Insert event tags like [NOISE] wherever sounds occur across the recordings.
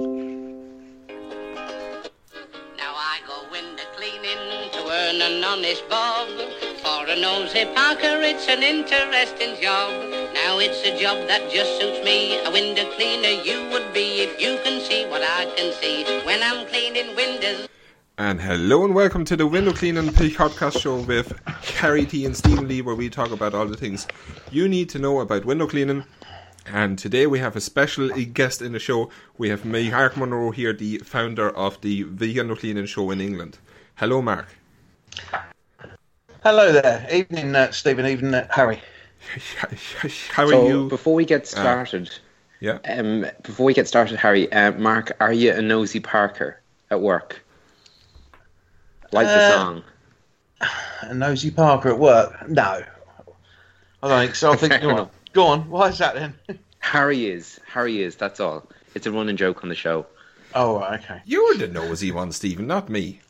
Now I go window cleaning to earn an honest bob. For a nosy Parker, it's an interesting job. Now it's a job that just suits me. A window cleaner you would be if you can see what I can see when I'm cleaning windows. And hello and welcome to the Window Cleaning podcast show with Carrie T and Stephen Lee, where we talk about all the things you need to know about window cleaning. And today we have a special guest in the show. We have Mark Monro here, the founder of the Window Cleaning Show in England. Hello, Mark. Hello there. Evening, uh, Stephen. Evening, uh, Harry. [LAUGHS] How are so you? Before we get started, yeah. um, before we get started, Harry, uh, Mark, are you a nosy Parker at work? Like the Uh, song. A nosy Parker at work? No. I don't think so. I think, Fair go on. enough. Go on. Why is that then? [LAUGHS] Harry is. Harry is. That's all. It's a running joke on the show. oh, okay. You're the nosy one, Stephen, not me.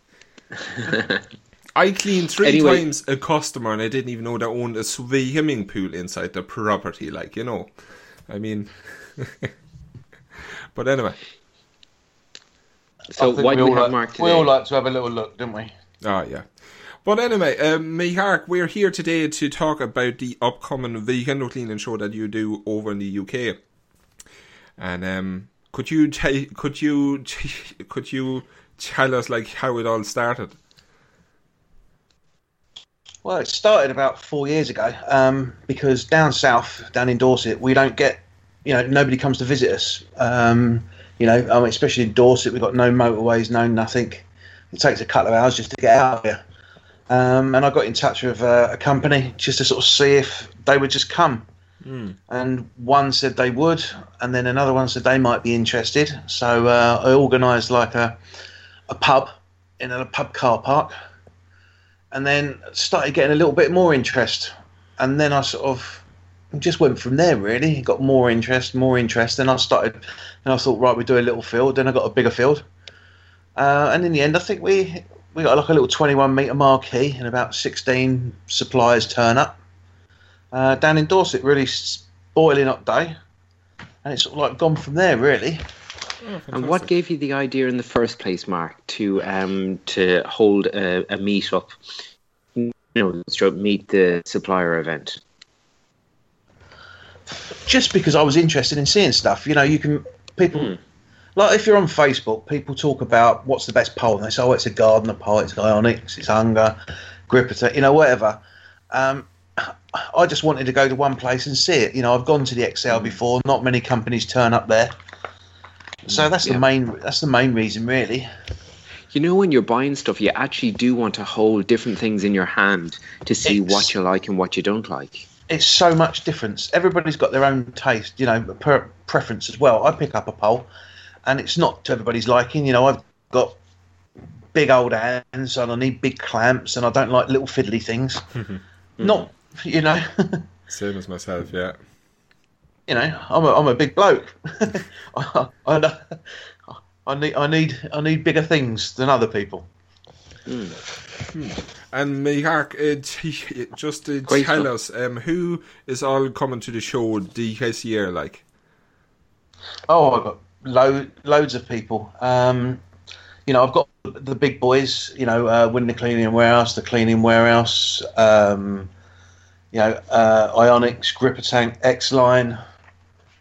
I cleaned three Anyway. times a customer and I didn't even know they owned a swimming pool inside the property, like, you know. I mean. [LAUGHS] but anyway. So I think why do we all have like, Mark today? We all like to have a little look, don't we? Oh, yeah. But anyway, um, we're here today to talk about the upcoming window cleaning show that you do over in the UK. And um, could you tell, could you could you tell us like how it all started? Well, it started about four years ago um, because down south, down in Dorset, we don't get, you know, nobody comes to visit us. Um, you know, especially in Dorset, we've got no motorways, no nothing. It takes a couple of hours just to get out here. Um, and I got in touch with uh, a company just to sort of see if they would just come. And one said they would, and then another one said they might be interested. So uh, I organised like a, a pub in a pub car park and then started getting a little bit more interest. And then i sort of just went from there really. Got more interest more interest. Then i started and i thought right we do a little field. Then i got a bigger field. Uh, and in the end i think we we got like a little 21 metre marquee and about 16 suppliers turn up uh, down in dorset really boiling up day and it's sort of like gone from there really And what gave you the idea in the first place, Mark, to um to hold a, a meet up, you know, meet the supplier event? just because I was interested in seeing stuff. You know, you can people Hmm. Like if you're on Facebook, people talk about what's the best pole, and they say, "Oh, it's a Gardiner pole, it's Ionics, it's Unger, Gripper, you know, whatever." Um, I just wanted to go to one place and see it. You know, I've gone to the XL Hmm. before. Not many companies turn up there, so that's Yeah. the main. That's the main reason, really. You know, when you're buying stuff, you actually do want to hold different things in your hand to see It's- what you like and what you don't like. it's so much difference. Everybody's got their own taste, you know, preference as well. I pick up a pole, and it's not to everybody's liking. You know, I've got big old hands, and I need big clamps, and I don't like little fiddly things. [LAUGHS] Not, you know, [LAUGHS] Same as myself, yeah. you know, I'm a, I'm a big bloke. [LAUGHS] I, I, I need I need I need bigger things than other people. And Mihak, uh, t- just to Great tell stuff. us, um, who is all coming to the show this year? Like, Oh, I've got lo- loads of people. Um, you know, I've got the big boys. You know, uh, Window Cleaning Warehouse, the Cleaning Warehouse. Um, you know, uh, Ionics, Gripper Tank, X Line.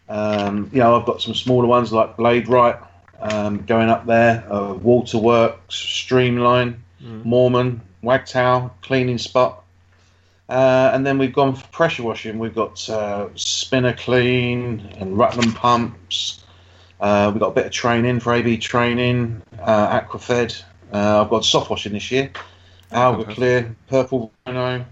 Um, you know, I've got some smaller ones like Blade Right um, going up there. Uh, Waterworks, Streamline, Moerman, Wagtail, Cleaning Spot. Uh, and then we've gone for pressure washing. We've got uh, Spinner Clean and Rutland Pumps. Uh, we've got a bit of training for AB training, uh, Aquafed. Uh, I've got soft washing this year. Alga Clear, Purple Rhino.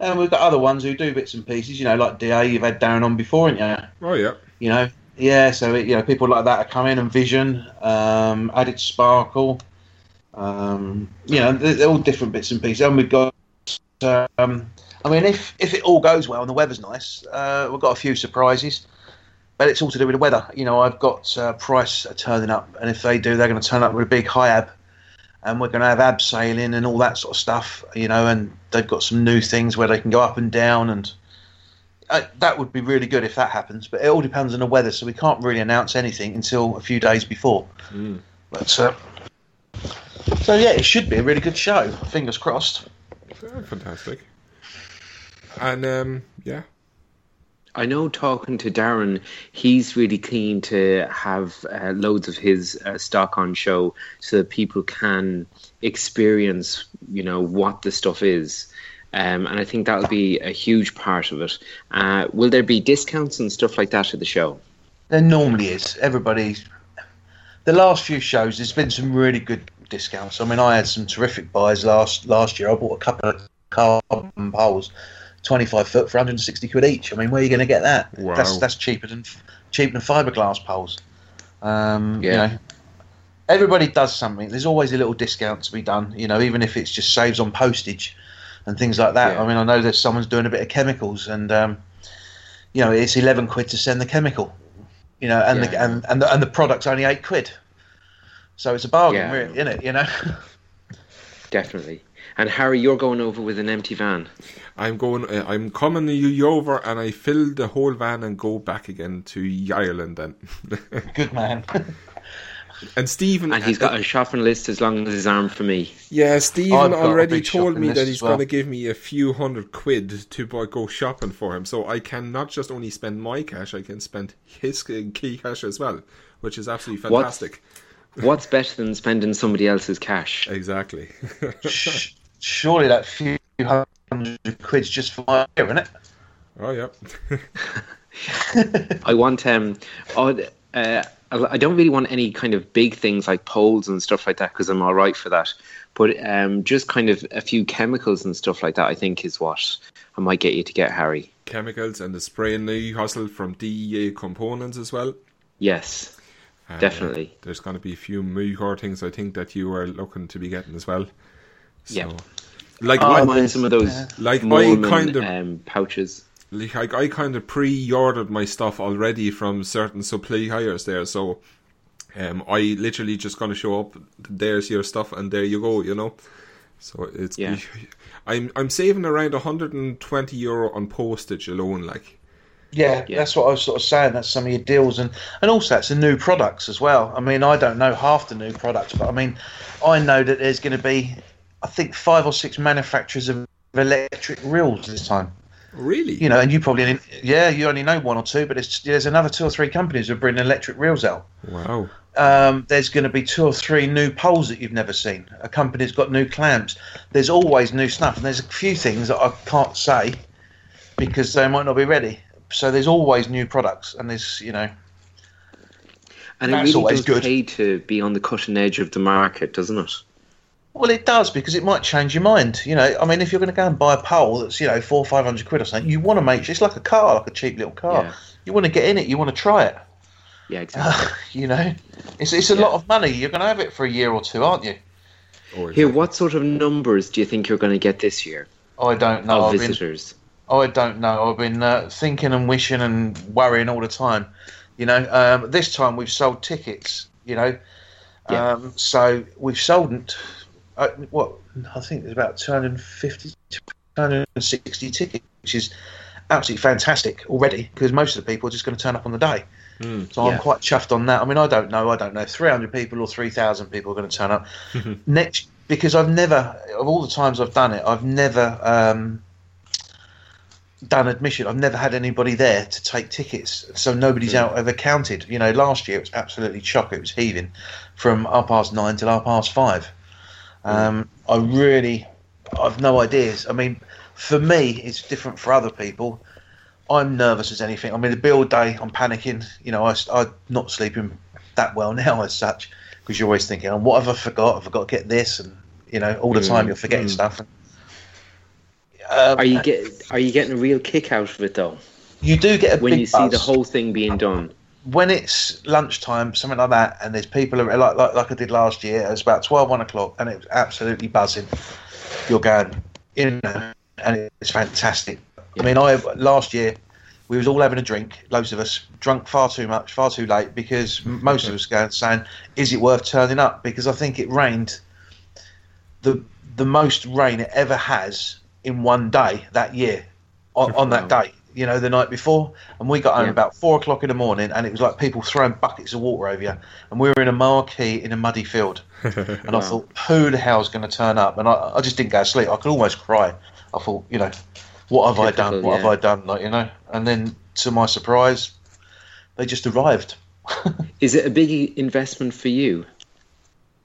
And we've got other ones who do bits and pieces, you know, like DA, you've had Darren on before, haven't you? oh yeah, You know, yeah, so, you know, people like that are coming and Vision, um, Added Sparkle. Um, you know, they're, they're all different bits and pieces. And we've got um, I mean, if if it all goes well and the weather's nice, uh, we've got a few surprises. But it's all to do with the weather. You know, I've got uh, Price turning up, and if they do, they're going to turn up with a big high ab, and we're going to have ab sailing and all that sort of stuff. You know, and they've got some new things where they can go up and down, and uh, that would be really good if that happens. But it all depends on the weather, so we can't really announce anything until a few days before. Mm. But uh, so yeah, it should be a really good show. Fingers crossed. Fantastic. And um, yeah, I know talking to Darren, he's really keen to have uh, loads of his uh, stock on show so that people can experience, you know, what the stuff is. Um, and I think that'll be a huge part of it. Uh, will there be discounts and stuff like that at the show? There normally is. Everybody. The last few shows, there's been some really good discounts. I mean, I had some terrific buys last last year. I bought a couple of carbon poles 25 foot for 160 quid each. I mean, where are you going to get that? Wow. That's that's cheaper than cheaper than fiberglass poles. Um, Yeah. You know, everybody does something. There's always a little discount to be done. You know, even if it's just saves on postage and things like that. Yeah. I mean, I know that someone's doing a bit of chemicals, and um, you know, it's 11 quid to send the chemical. You know, and the and and the, and the product's only eight quid. So it's a bargain, Yeah. really, isn't it? You know. [LAUGHS] Definitely. And Harry, you're going over with an empty van. I'm going. Uh, I'm coming you over, and I fill the whole van and go back again to Ireland. Then, [LAUGHS] Good man. [LAUGHS] and Stephen, And he's got a shopping list as long as his arm for me. yeah, I've Stephen got already told me that he's well. going to give me a few hundred quid to buy, go shopping for him. So I can not just only spend my cash, I can spend his uh, key cash as well, which is absolutely What's- fantastic. What's better than spending somebody else's cash? Exactly. [LAUGHS] Sh- Surely that few hundred quid's just for my ear, isn't it? oh yeah. [LAUGHS] I want um, oh, uh, I don't really want any kind of big things like poles and stuff like that because I'm all right for that. But um, just kind of a few chemicals and stuff like that, I think, is what I might get you to get, Harry. Chemicals and the spray and the hustle from DEA components as well. Yes, And, uh, Definitely. there's going to be a few Mujor things I think that you are looking to be getting as well. So, Yeah. Like Oh, I I, some of those like I kind of um, pouches. like I kind of pre-ordered my stuff already from certain supply hires there, so um, I literally just gonna show up. There's your stuff, and there you go. You know, so it's Yeah. [LAUGHS] I'm I'm saving around 120 euro on postage alone. Like, Yeah, Yeah. that's what I was sort of saying. That's some of your deals, and and also it's the new products as well. I mean, I don't know half the new products, but I mean, I know that there's going to be, I think, five or six manufacturers of electric reels this time. really, You know, and you probably, only, yeah, you only know one or two, but it's, there's another two or three companies who are bringing electric reels out. wow, Um, there's going to be two or three new poles that you've never seen. A company's got new clamps. There's always new stuff, and there's a few things that I can't say because they might not be ready. So there's always new products, and there's you know And it really always does good. pay to be on the cutting edge of the market, doesn't it? Well, it does because it might change your mind. You know, I mean, if you're going to go and buy a pole that's you know four or five hundred quid or something, you want to make it's like a car, like a cheap little car. Yeah. You want to get in it, you want to try it. Yeah, [LAUGHS] exactly. you know, it's it's a Yeah. lot of money. You're going to have it for a year or two, aren't you? Here, what sort of numbers do you think you're going to get this year I don't know. of I've been, visitors? I don't know. I've been uh, thinking and wishing and worrying all the time. You know, um, this time we've sold tickets. You know, Yeah. um, so we've sold uh, what I think there's about 250, 260 tickets, which is absolutely fantastic already. Because most of the people are just going to turn up on the day. Mm. So Yeah. I'm quite chuffed on that. I mean, I don't know. I don't know. 300 people or 3,000 people are going to turn up next because I've never, of all the times I've done it, I've never um, done admission. I've never had anybody there to take tickets, so nobody's out ever counted. You know, last year it was absolutely chock. It was heaving from half past nine till half past five. Um, I really, I've no ideas. I mean, for me, it's different for other people. I'm nervous as anything. I mean, the build day, I'm panicking. You know, I, I'm not sleeping that well [LAUGHS] now as such because you're always thinking, oh, what have I forgot? Have I got to get this? And you know, all the time you're forgetting stuff. And, um, Are you get Are you getting a real kick out of it though? you do get a When big you see the whole thing being done, when it's lunchtime, something like that, and there's people like like, like I did last year. It's about 12, 1 o'clock, and it was absolutely buzzing. You're going, you know, and it's fantastic. I mean, I last year we was all having a drink, loads of us, drunk far too much, far too late, because most of us going saying, "Is it worth turning up?" Because I think it rained the the most rain it ever has in one day that year on, on that day. You know, the night before, and we got home Yeah. about four o'clock in the morning, and it was like people throwing buckets of water over you, and we were in a marquee in a muddy field, [LAUGHS] and I thought, who the hell's going to turn up? And I, I just didn't go to sleep. I could almost cry. I thought, you know, what have I done? Typical, What have. I done? Like, you know, and then to my surprise, they just arrived. [LAUGHS] Is it a big investment for you?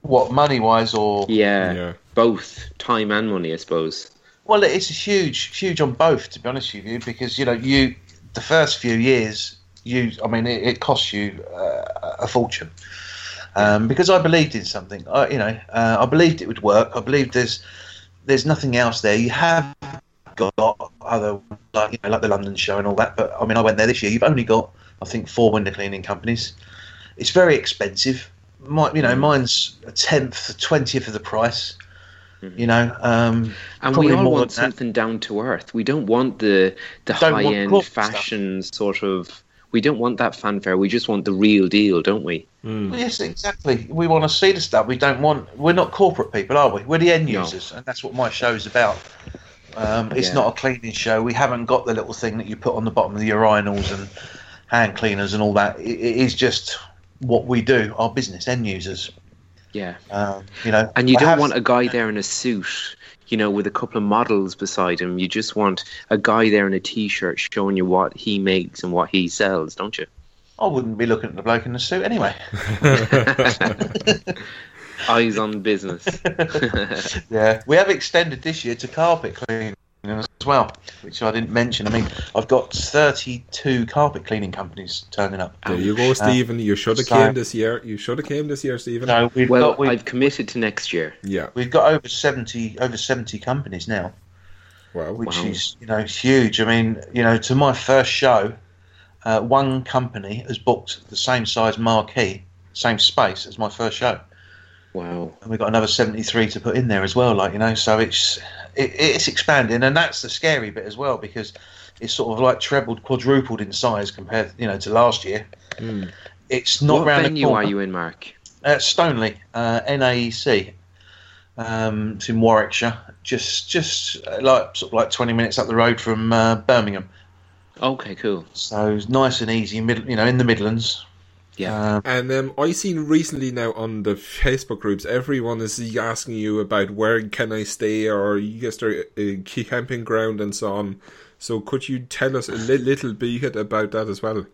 what money wise or Yeah, Yeah. both time and money, I suppose. Well, it's a huge, huge on both, to be honest with you, because you know, you the first few years, you, I mean, it, it costs you uh, a fortune. Um, because I believed in something, I, you know, uh, I believed it would work. I believed there's there's nothing else there. You have got other like you know, like the London show and all that, but I mean, I went there this year. You've only got, I think, four window cleaning companies. It's very expensive. My, you know, mine's a tenth, a twentieth of the price. You know, um, And we all want than that. something down to earth. We don't want the the Don't high end corporate stuff. fashion sort of. We don't want that fanfare. We just want the real deal, don't we? Mm. Yes, exactly. We want to see the stuff. We don't want. We're not corporate people, are we? We're the end No. users, and that's what my show's about. Um, it's Yeah. not a cleaning show. We haven't got the little thing that you put on the bottom of the urinals and hand cleaners and all that. It, it is just what we do. Our business, end users. Yeah. Um, you know, And you I don't have- want a guy there in a suit, you know, with a couple of models beside him. You just want a guy there in a t-shirt showing you what he makes and what he sells, don't you? I wouldn't be looking at the bloke in the suit anyway. [LAUGHS] Eyes on business. [LAUGHS] Yeah, we have extended this year to carpet cleaning as well, which I didn't mention. I mean, I've got 32 carpet cleaning companies turning up. There you go, Stephen. you should have sorry. came this year. You should have came this year, Stephen. No, we've well, got we've, I've committed to next year. Yeah. we've got over 70 over 70 companies now, Wow. which Wow. is you know huge. I mean, you know, to my first show, uh, one company has booked the same size marquee, same space as my first show, Wow. and we've got another 73 to put in there as well. Like you know, so it's it, it's expanding, and that's the scary bit as well because it's sort of like trebled, quadrupled in size compared, you know, to last year. Mm. It's not what round venue the corner. are you in, Mark? Uh, Stoneleigh, uh, NAEC. Um, it's in Warwickshire, just just uh, like sort of like twenty minutes up the road from uh, Birmingham. Okay, cool. So it's nice and easy, mid, you know, in the Midlands. Yeah. Um, And um, I seen recently now on the Facebook groups, everyone is asking you about where can I stay or you get a, a key camping ground and so on. So could you tell us a li- little bit about that as well?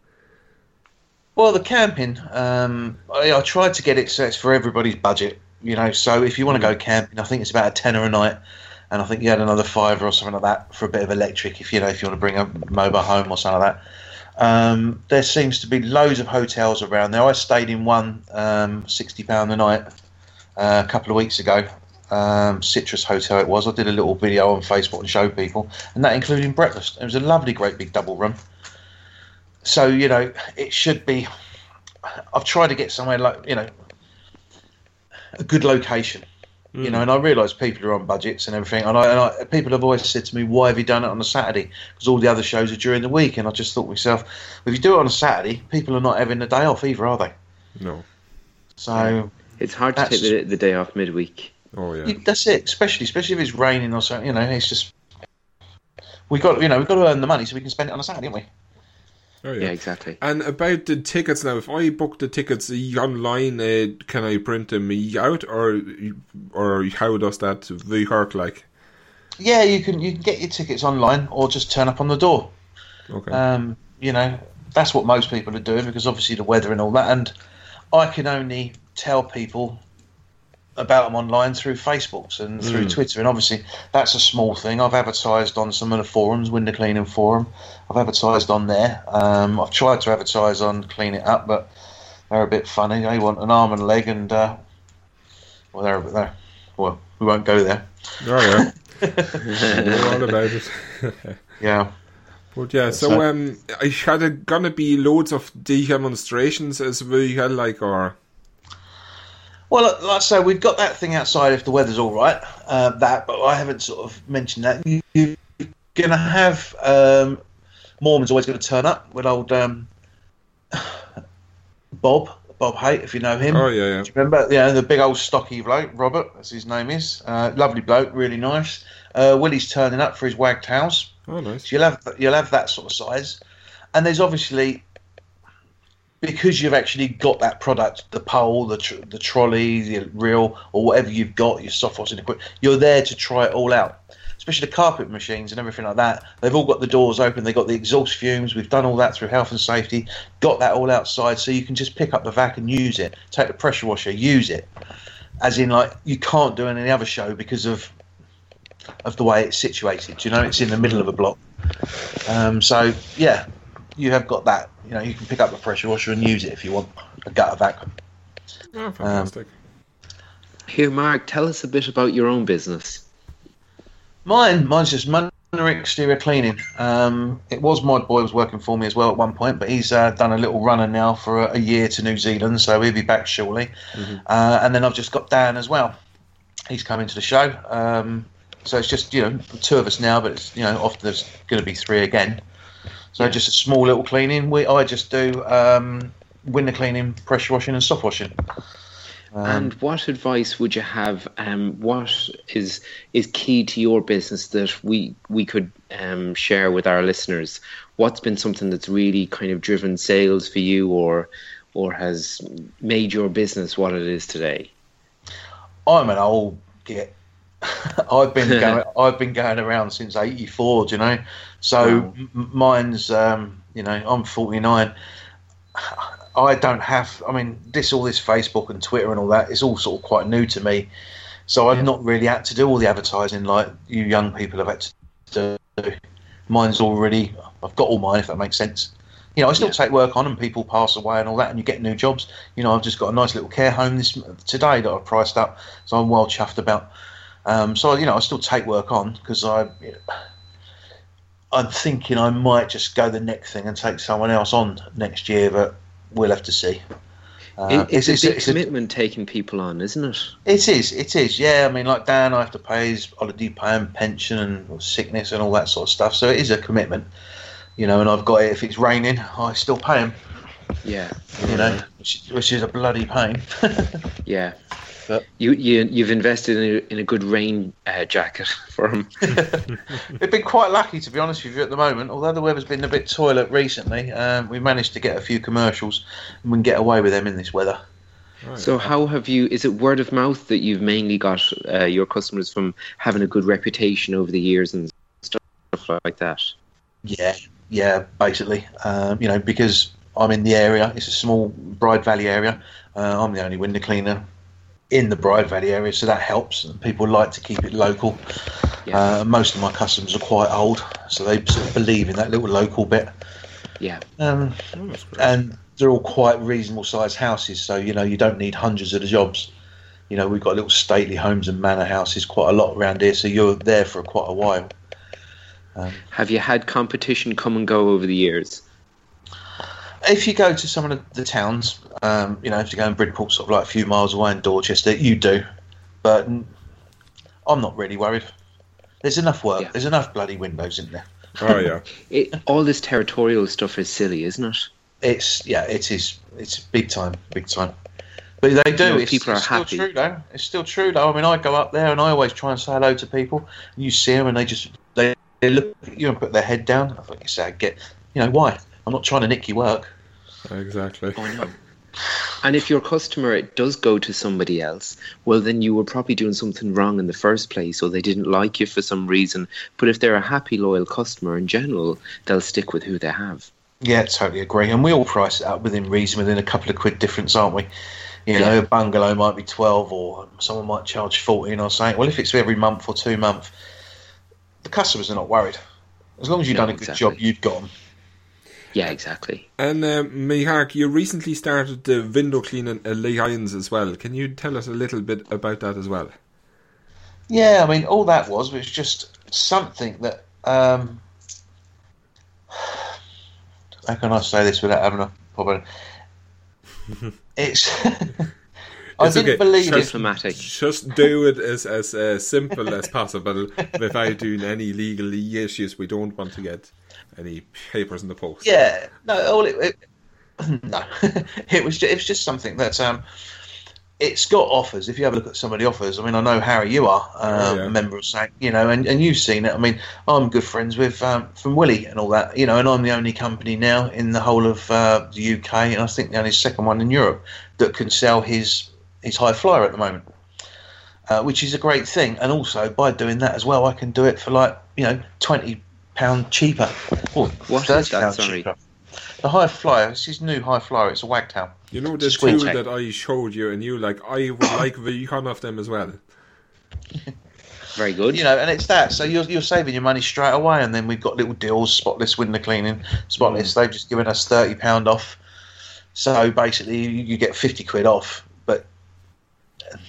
well, the camping, um, I, I tried to get it so it's for everybody's budget. You know, so if you want to go camping, I think it's about a tenner a night, and I think you had another fiver or something like that for a bit of electric. If you know, if you want to bring a mobile home or something like that. Um, there seems to be loads of hotels around there. I stayed in one, um, sixty pound a night, uh, a couple of weeks ago. Um, Citrus Hotel it was. I did a little video on Facebook and showed people, and that included breakfast. It was a lovely, great big double room. So you know, it should be. I've tried to get somewhere like you know, a good location. You mm. know, and I realise people are on budgets and everything, and, I, and I, people have always said to me, "Why have you done it on a Saturday?" Because all the other shows are during the week, and I just thought to myself, if you do it on a Saturday, people are not having a day off either, are they? No. So It's hard to take the, the day off midweek. Oh yeah. that's it. Especially, especially if it's raining or something. You know, it's just we got you know we've got to earn the money so we can spend it on a Saturday, haven't we? Oh Yeah, yeah. exactly. And about the tickets now, if I book the tickets online, uh, can I print them out or or how does that work? Like, Yeah, you can you can get your tickets online or just turn up on the door. okay, Um, you know, that's what most people are doing because obviously the weather and all that. And I can only tell people about them online through Facebooks and through Mm. Twitter. And obviously, that's a small thing. I've advertised on some of the forums, Window Cleaning Forum. I've advertised on there. Um, I've tried to advertise on Clean It Up, but they're a bit funny. They want an arm and a leg, and uh, well, they're, they're well, we won't go there. oh yeah, [LAUGHS] We're all about it. [LAUGHS] Yeah. But yeah, so So- um, I had it gonna be loads of demonstrations as well, like or Well, like I say, we've got that thing outside if the weather's all right. Uh, that, but I haven't sort of mentioned that. You- You're going to have um, Moerman's always going to turn up with old um, [SIGHS] Bob, Bob Haight, if you know him. oh yeah, yeah. Remember? Yeah, the big old stocky bloke, Robert, as his name is. Uh, lovely bloke, really nice. Uh, Willie's turning up for his wagtails. Oh, nice. So you'll have you'll have that sort of size, and there's obviously because you've actually got that product, the pole, the tr- the trolley, the reel, or whatever you've got, your soft equipment. You're there to try it all out. Especially the carpet machines and everything like that. They've all got the doors open. They've got the exhaust fumes. We've done all that through health and safety. Got that all outside, so you can just pick up the vac and use it. Take the pressure washer, use it. As in, like you can't do any other show because of of the way it's situated. You know, it's in the middle of a block. Um, so yeah, you have got that. You know, you can pick up a pressure washer and use it if you want a gutter vacuum. Oh, fantastic. Here, Mark, tell us a bit about your own business. Mine, mine's just Munner Exterior Cleaning. Um, it was my boy was working for me as well at one point, but he's uh, done a little runner now for a, a year to New Zealand, so he'll be back shortly. Uh, and then I've just got Dan as well. He's coming to the show. Um, so it's just you know two of us now, but it's you know often there's going to be three again. So just a small little cleaning. We I just do um, window cleaning, pressure washing, and soft washing. Um, and what advice would you have? Um, what is is key to your business that we we could um, share with our listeners? What's been something that's really kind of driven sales for you, or or has made your business what it is today? I'm an old git. [LAUGHS] I've been [LAUGHS] going. I've been going around since '84. Do you know? So Wow. m- mine's. Um, you know, I'm 49. I don't have. I mean, this all this Facebook and Twitter and all that is all sort of quite new to me. So I've not really had to do all the advertising like you young people have had to do. Mine's already. I've got all mine. If that makes sense. You know, I still Yeah. take work on and people pass away and all that, and you get new jobs. You know, I've just got a nice little care home this today that I've priced up, so I'm well chuffed about. Um, so you know, I still take work on because I, I'm thinking I might just go the next thing and take someone else on next year, but we'll have to see. Uh, It- it's, a big commitment taking people on, isn't it? it is, it is, yeah. I mean, like Dan, I have to pay his holiday pay and pension and sickness and all that sort of stuff. So it is a commitment, you know. And I've got it. If it's raining, I still pay him, Yeah, you know, which, which is a bloody pain. [LAUGHS] yeah. But- You you you've invested in a, in a good rain uh, jacket [LAUGHS] for him. [LAUGHS] We've been quite lucky, to be honest with you, at the moment. Although the weather's been a bit toilet recently, um, we managed to get a few commercials, and we can get away with them in this weather. Right. So how have you? Is it word of mouth that you've mainly got uh, your customers from having a good reputation over the years and stuff like that? Yeah, yeah, basically, um, you know, because I'm in the area. It's a small Bride Valley area. Uh, I'm the only window cleaner in the Bride Valley area, so that helps. And people like to keep it local. Yeah. Uh, most of my customers are quite old, so they sort of believe in that little local bit. Yeah, Um, Oh, and they're all quite reasonable sized houses, so you know you don't need hundreds of the jobs. You know we've got little stately homes and manor houses quite a lot around here, so you're there for quite a while. have you had competition come and go over the years? If you go to some of the, the towns, um, you know, if you go in Bridport, sort of like a few miles away in Dorchester, you do. But I'm not really worried. There's enough work. Yeah. There's enough bloody windows in there. oh yeah. [LAUGHS] It, all this territorial stuff is silly, isn't it? It's yeah, it is. It's big time, big time. But they do. You know, it's, people it's are still happy. true though. It's still true though. I mean, I go up there and I always try and say hello to people. And you see them and they just they, they look at you and put their head down. I think you say, get you know why? I'm not trying to nick your work. Exactly. Oh, no. And if your customer does go to somebody else, well, then you were probably doing something wrong in the first place, or they didn't like you for some reason. But if they're a happy, loyal customer in general, they'll stick with who they have. Yeah, totally agree. And we all price it up within reason, within a couple of quid difference, aren't we? You know, Yeah. a bungalow might be 12 or someone might charge 14 or something. Well, if it's every month or two month, the customers are not worried. As long as you've No, done a good exactly. job, you've got them. Yeah, exactly. And um, Mihak, you recently started the window cleaning at alliance as well. Can you tell us a little bit about that as well? Yeah, I mean, all that was was just something that. Um, how can I say this without having a problem? [LAUGHS] It's. [LAUGHS] I It's didn't okay. believe Just- it. Diplomatic. Just do it as as uh, simple as possible without doing any legal issues. We don't want to get any [LAUGHS] papers in the post. Yeah, no, all it, it [CLEARS THROAT] no, [LAUGHS] it was just, it was just something that um, it's got offers. If you have a look at some of the offers, I mean, I know Harry, you are um, yeah. a member of SAC, you know, and, and you've seen it. I mean, I'm good friends with um, from Willie and all that, you know, and I'm the only company now in the whole of uh, the UK, and I think the only second one in Europe that can sell his his high flyer at the moment, uh, which is a great thing. And also by doing that as well, I can do it for like you know twenty pound cheaper. Or What is that, £30 sorry? cheaper. The high flyer. It's his new high flyer. It's a wagtail. You know the Squeak two check. that I showed you, and you like I would [COUGHS] like the one of them as well. [LAUGHS] Very good. you know, and it's that. So you're, you're saving your money straight away. And then we've got little deals, spotless window cleaning, spotless. Mm. They've just given us thirty pound off. So basically, you, you get fifty quid off. But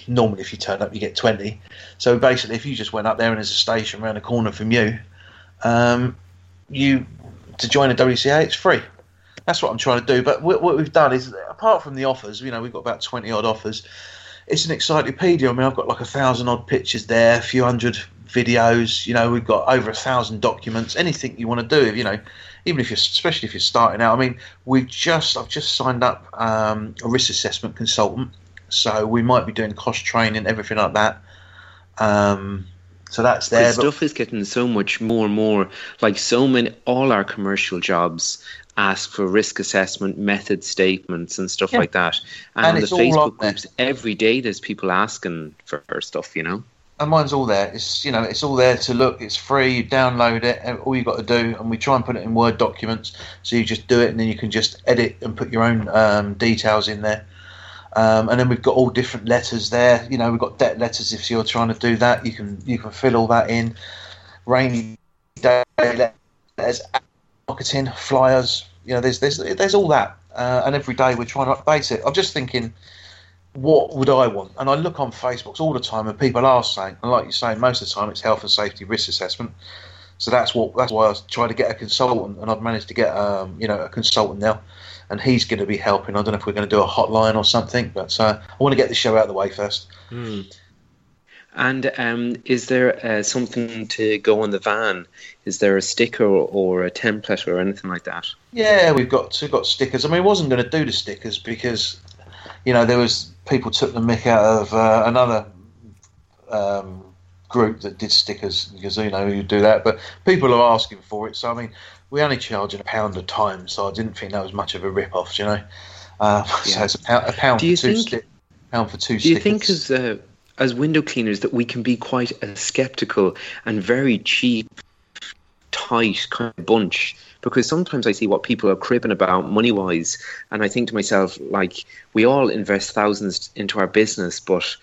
normally, if you turn up, you get twenty. So basically, if you just went up there and there's a station around the corner from you, um, you to join a WCA, it's free. That's what I'm trying to do. But what, what we've done is, apart from the offers, you know, we've got about twenty odd offers it's an encyclopedia. I mean, I've got like a thousand odd pictures there, a few hundred videos. You know, we've got over a thousand documents. Anything you want to do, you know, even if you're, especially if you're starting out. I mean, we've just, I've just signed up um, a risk assessment consultant, so we might be doing cost training, everything like that. Um, so that's there. Stuff is getting so much more and more like so many all our commercial jobs ask for risk assessment method statements and stuff Yeah. like that and, And on the it's all on facebook groups every day there's people asking for, stuff you know and mine's all there. It's you know, it's all there to look. It's free. You download it. All you got to do, and we try and put it in Word documents. So you just do it, and then you can just edit and put your own um, details in there. Um, and then we've got all different letters there. You know, we've got debt letters. If you're trying to do that, you can you can fill all that in. Rainy day letters, marketing flyers. You know, there's there's there's all that. Uh, and every day we're trying to update it. I'm just thinking what would I want? And I look on Facebook all the time, and people are saying, and like you're saying, most of the time it's health and safety risk assessment. So that's what that's why I trying to get a consultant, and I've managed to get um, you know a consultant now, and he's going to be helping. I don't know if we're going to do a hotline or something, but uh, I want to get the show out of the way first. Hmm. and um, is there uh, something to go on the van is there a sticker or a template or anything like that Yeah, we've got we've got stickers. I mean, I wasn't going to do the stickers because you know there was people took the mick out of uh, another um, group that did stickers because you know you do that, but people are asking for it. So I mean, we only charge a pound a time, so I didn't think that was much of a rip off, you know. Uh, [LAUGHS] So it's a pound, a pound for two think- stick, pound for two do you stickers. think as uh, as window cleaners that we can be quite a skeptical and very cheap tight kind of bunch because sometimes I see what people are cribbing about money wise, and I think to myself, like, we all invest thousands into our business, but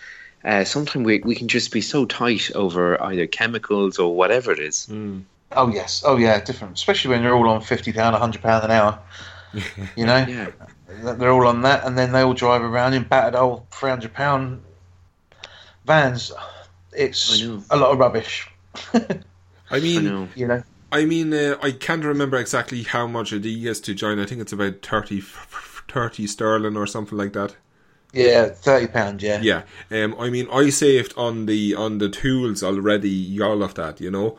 uh, sometimes we, we can just be so tight over either chemicals or whatever it is. Hmm. Oh yes, oh yeah, different. Especially when they're all on fifty pound, hundred pound an hour. [LAUGHS] You know, Yeah. they're all on that, and then they all drive around in battered old three hundred pound vans. It's a lot of rubbish. I [LAUGHS] I mean, know. You know, I mean, uh, I can't remember exactly how much it is to join. I think it's about 30, 30 sterling or something like that. yeah, thirty pound. Yeah, Yeah. Um. I mean, I saved on the on the tools already. Y'all of that, you know,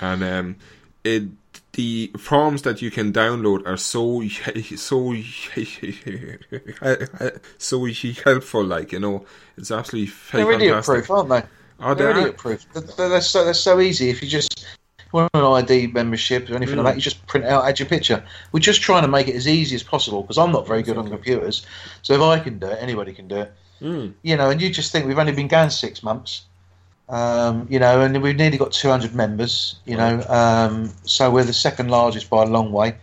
and um, it the forms that you can download are so [LAUGHS] so [LAUGHS] so helpful. Like you know, it's absolutely they're idiot proof, aren't they? Oh, they're they idiot proof. They're, they're, they're so they're so easy. If you just want an ID membership or anything Mm. like that, you just print out, add your picture. We're just trying to make it as easy as possible because I'm not very good on computers. So if I can do it, anybody can do it. Mm. You know, and you just think we've only been going six months. Um, you know, and we've nearly got 200 members. You know, um, so we're the second largest by a long way.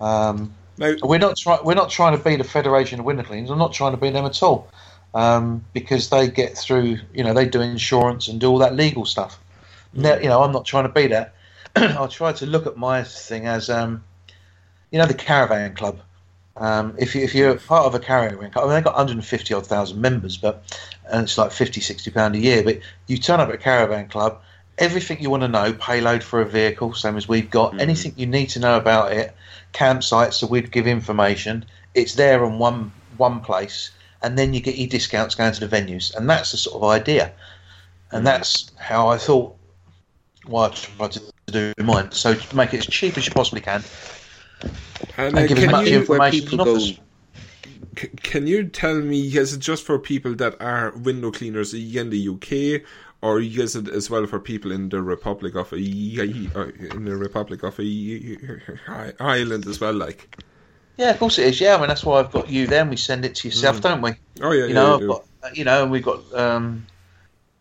Um, Now, we're not trying. We're not trying to be the Federation of Window Cleaners. I'm not trying to be them at all, um, because they get through. You know, they do insurance and do all that legal stuff. No, you know, I'm not trying to be that. [CLEARS THROAT] I try to look at my thing as, um, you know, the caravan club. Um, if, you, if you're part of a caravan club, I mean, they've got 150 odd thousand members, but and it's like 50, 60 pound a year. But you turn up at a caravan club, everything you want to know, payload for a vehicle, same as we've got, Mhm. anything you need to know about it, campsites, so we'd give information. It's there in one one place, and then you get your discounts going to the venues, and that's the sort of idea, and that's how I thought. Why I tried to do mine, so to make it as cheap as you possibly can, and, and uh, give as much you information as people it go offers. C- can you tell me, is it just for people that are window cleaners in the UK, or is it as well for people in the Republic of in the Republic of Ireland as well? Like, Yeah, of course it is. Yeah, I mean that's why I've got you. Then we send it to yourself, don't we? oh yeah, you yeah, know, you I've do. got you know, and we've got um,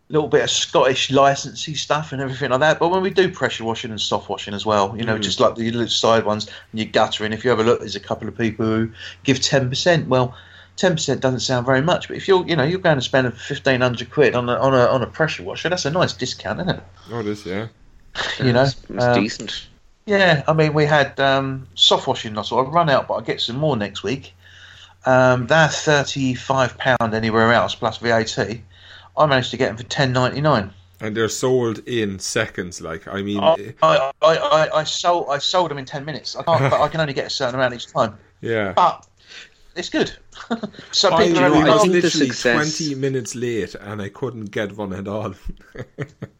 little bit of Scottish licensing stuff and everything like that. But when we do pressure washing and soft washing as well, you know, Mm. just like the little side ones and your guttering. If you have a look, there's a couple of people who give ten percent. Well. Ten percent doesn't sound very much, but if you're, you know, you're going to spend fifteen hundred quid on a on a on a pressure washer, that's a nice discount, isn't it? oh, this, yeah. [LAUGHS] You know, it's, it's um, decent. Yeah, I mean, we had um, soft washing nozzle. I've run out, but I'll get some more next week. Um, they're thirty-five pound anywhere else plus VAT. I managed to get them for ten ninety-nine. And they're sold in seconds. Like, I mean, I, eh. I, I, I, I sold I sold them in ten minutes. I can't, but I can only get a certain amount each time. yeah. But it's good. [LAUGHS] so I, people you are know, I I was fun. think the literally 20 minutes late and I couldn't get one at all. [LAUGHS]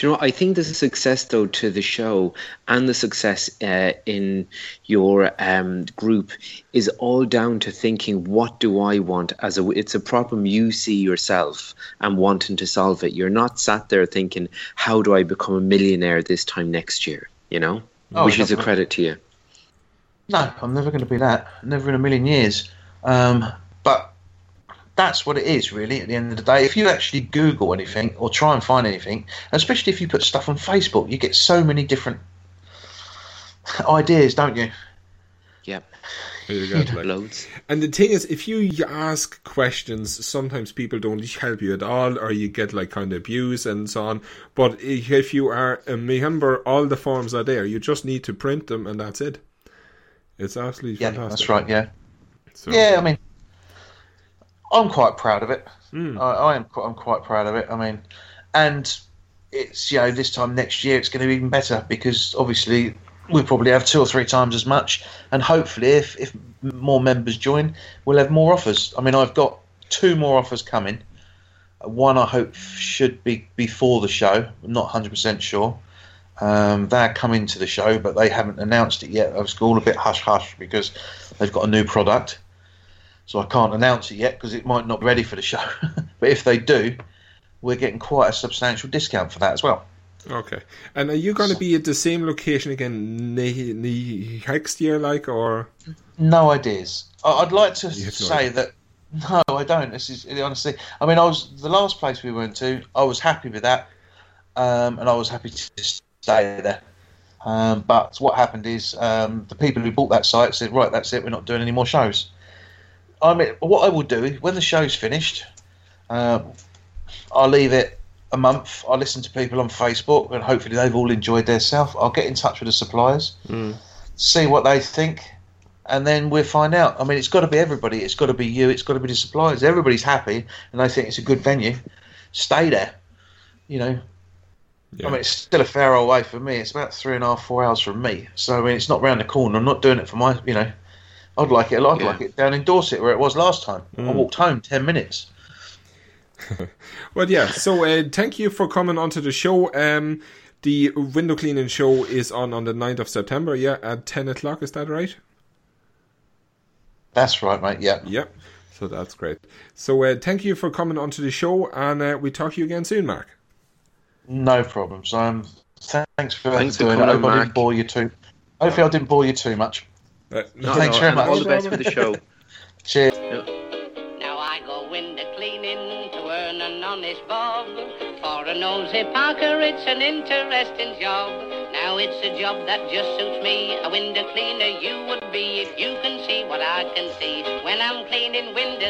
Do you know? I think the success though to the show and the success uh, in your um, group is all down to thinking, what do I want? As a, it's a problem you see yourself and wanting to solve it. You're not sat there thinking, how do I become a millionaire this time next year? You know, Oh, which is a credit to you. No, I'm never going to be that. Never in a million years. Um, but that's what it is, really, at the end of the day. If you actually Google anything or try and find anything, especially if you put stuff on Facebook, you get so many different ideas, don't you? Yep, You got, like- loads. And the thing is, if you ask questions, sometimes people don't help you at all, or you get like kind of abuse and so on. But if you are a member, all the forms are there. You just need to print them, and that's it. It's absolutely Yeah, fantastic. that's right, yeah. So, Yeah, I mean, I'm quite proud of it. Mm. I, I am. Quite, I'm quite proud of it. I mean, and it's you know this time next year it's going to be even better because obviously we'll probably have two or three times as much, and hopefully if if more members join, we'll have more offers. I mean, I've got two more offers coming. One I hope should be before the show. I'm not 100 percent sure. Um, they're coming to the show, but they haven't announced it yet. I was all a bit hush hush because they've got a new product, so I can't announce it yet because it might not be ready for the show. [LAUGHS] but if they do, we're getting quite a substantial discount for that as well. Okay. And are you going to be at the same location again ne- ne- next year, like, or? No ideas. I'd like to no say that. No, I don't. This is honestly. I mean, I was the last place we went to. I was happy with that, um, and I was happy to stay there. Um, but what happened is um, the people who bought that site said, "Right, that's it. We're not doing any more shows." I mean, what I will do is when the show's finished, uh, I'll leave it a month. I'll listen to people on Facebook, and hopefully they've all enjoyed their self. I'll get in touch with the suppliers, see what they think, and then we'll find out. I mean, it's got to be everybody. It's got to be you. It's got to be the suppliers. Everybody's happy, and they think it's a good venue. Stay there. You know, Yeah. I mean, it's still a fair old way for me. It's about three and a half, four hours from me. So I mean, it's not round the corner. I'm not doing it for my, you know. I'd like it. I'd Yeah. like it down in Dorset where it was last time. I walked home ten minutes. [LAUGHS] Well, yeah. So, uh, thank you for coming onto the show. Um, the window cleaning show is on on the 9th of September. Yeah, at ten o'clock. Is that right? That's right, mate. Yeah. Yep. So that's great. So, uh, thank you for coming onto the show, and uh, we talk to you again soon, Mark. No problems. Um, thanks for Thanks for doing it. I coming hope on, I didn't bore you too. Hopefully, I didn't bore you too much. No, Thanks no, very much. All the best for the show. [LAUGHS] Cheers. Now I go window cleaning to earn an honest bob. For a nosy Parker, it's an interesting job. Now it's a job that just suits me. A window cleaner you would be if you can see what I can see when I'm cleaning windows.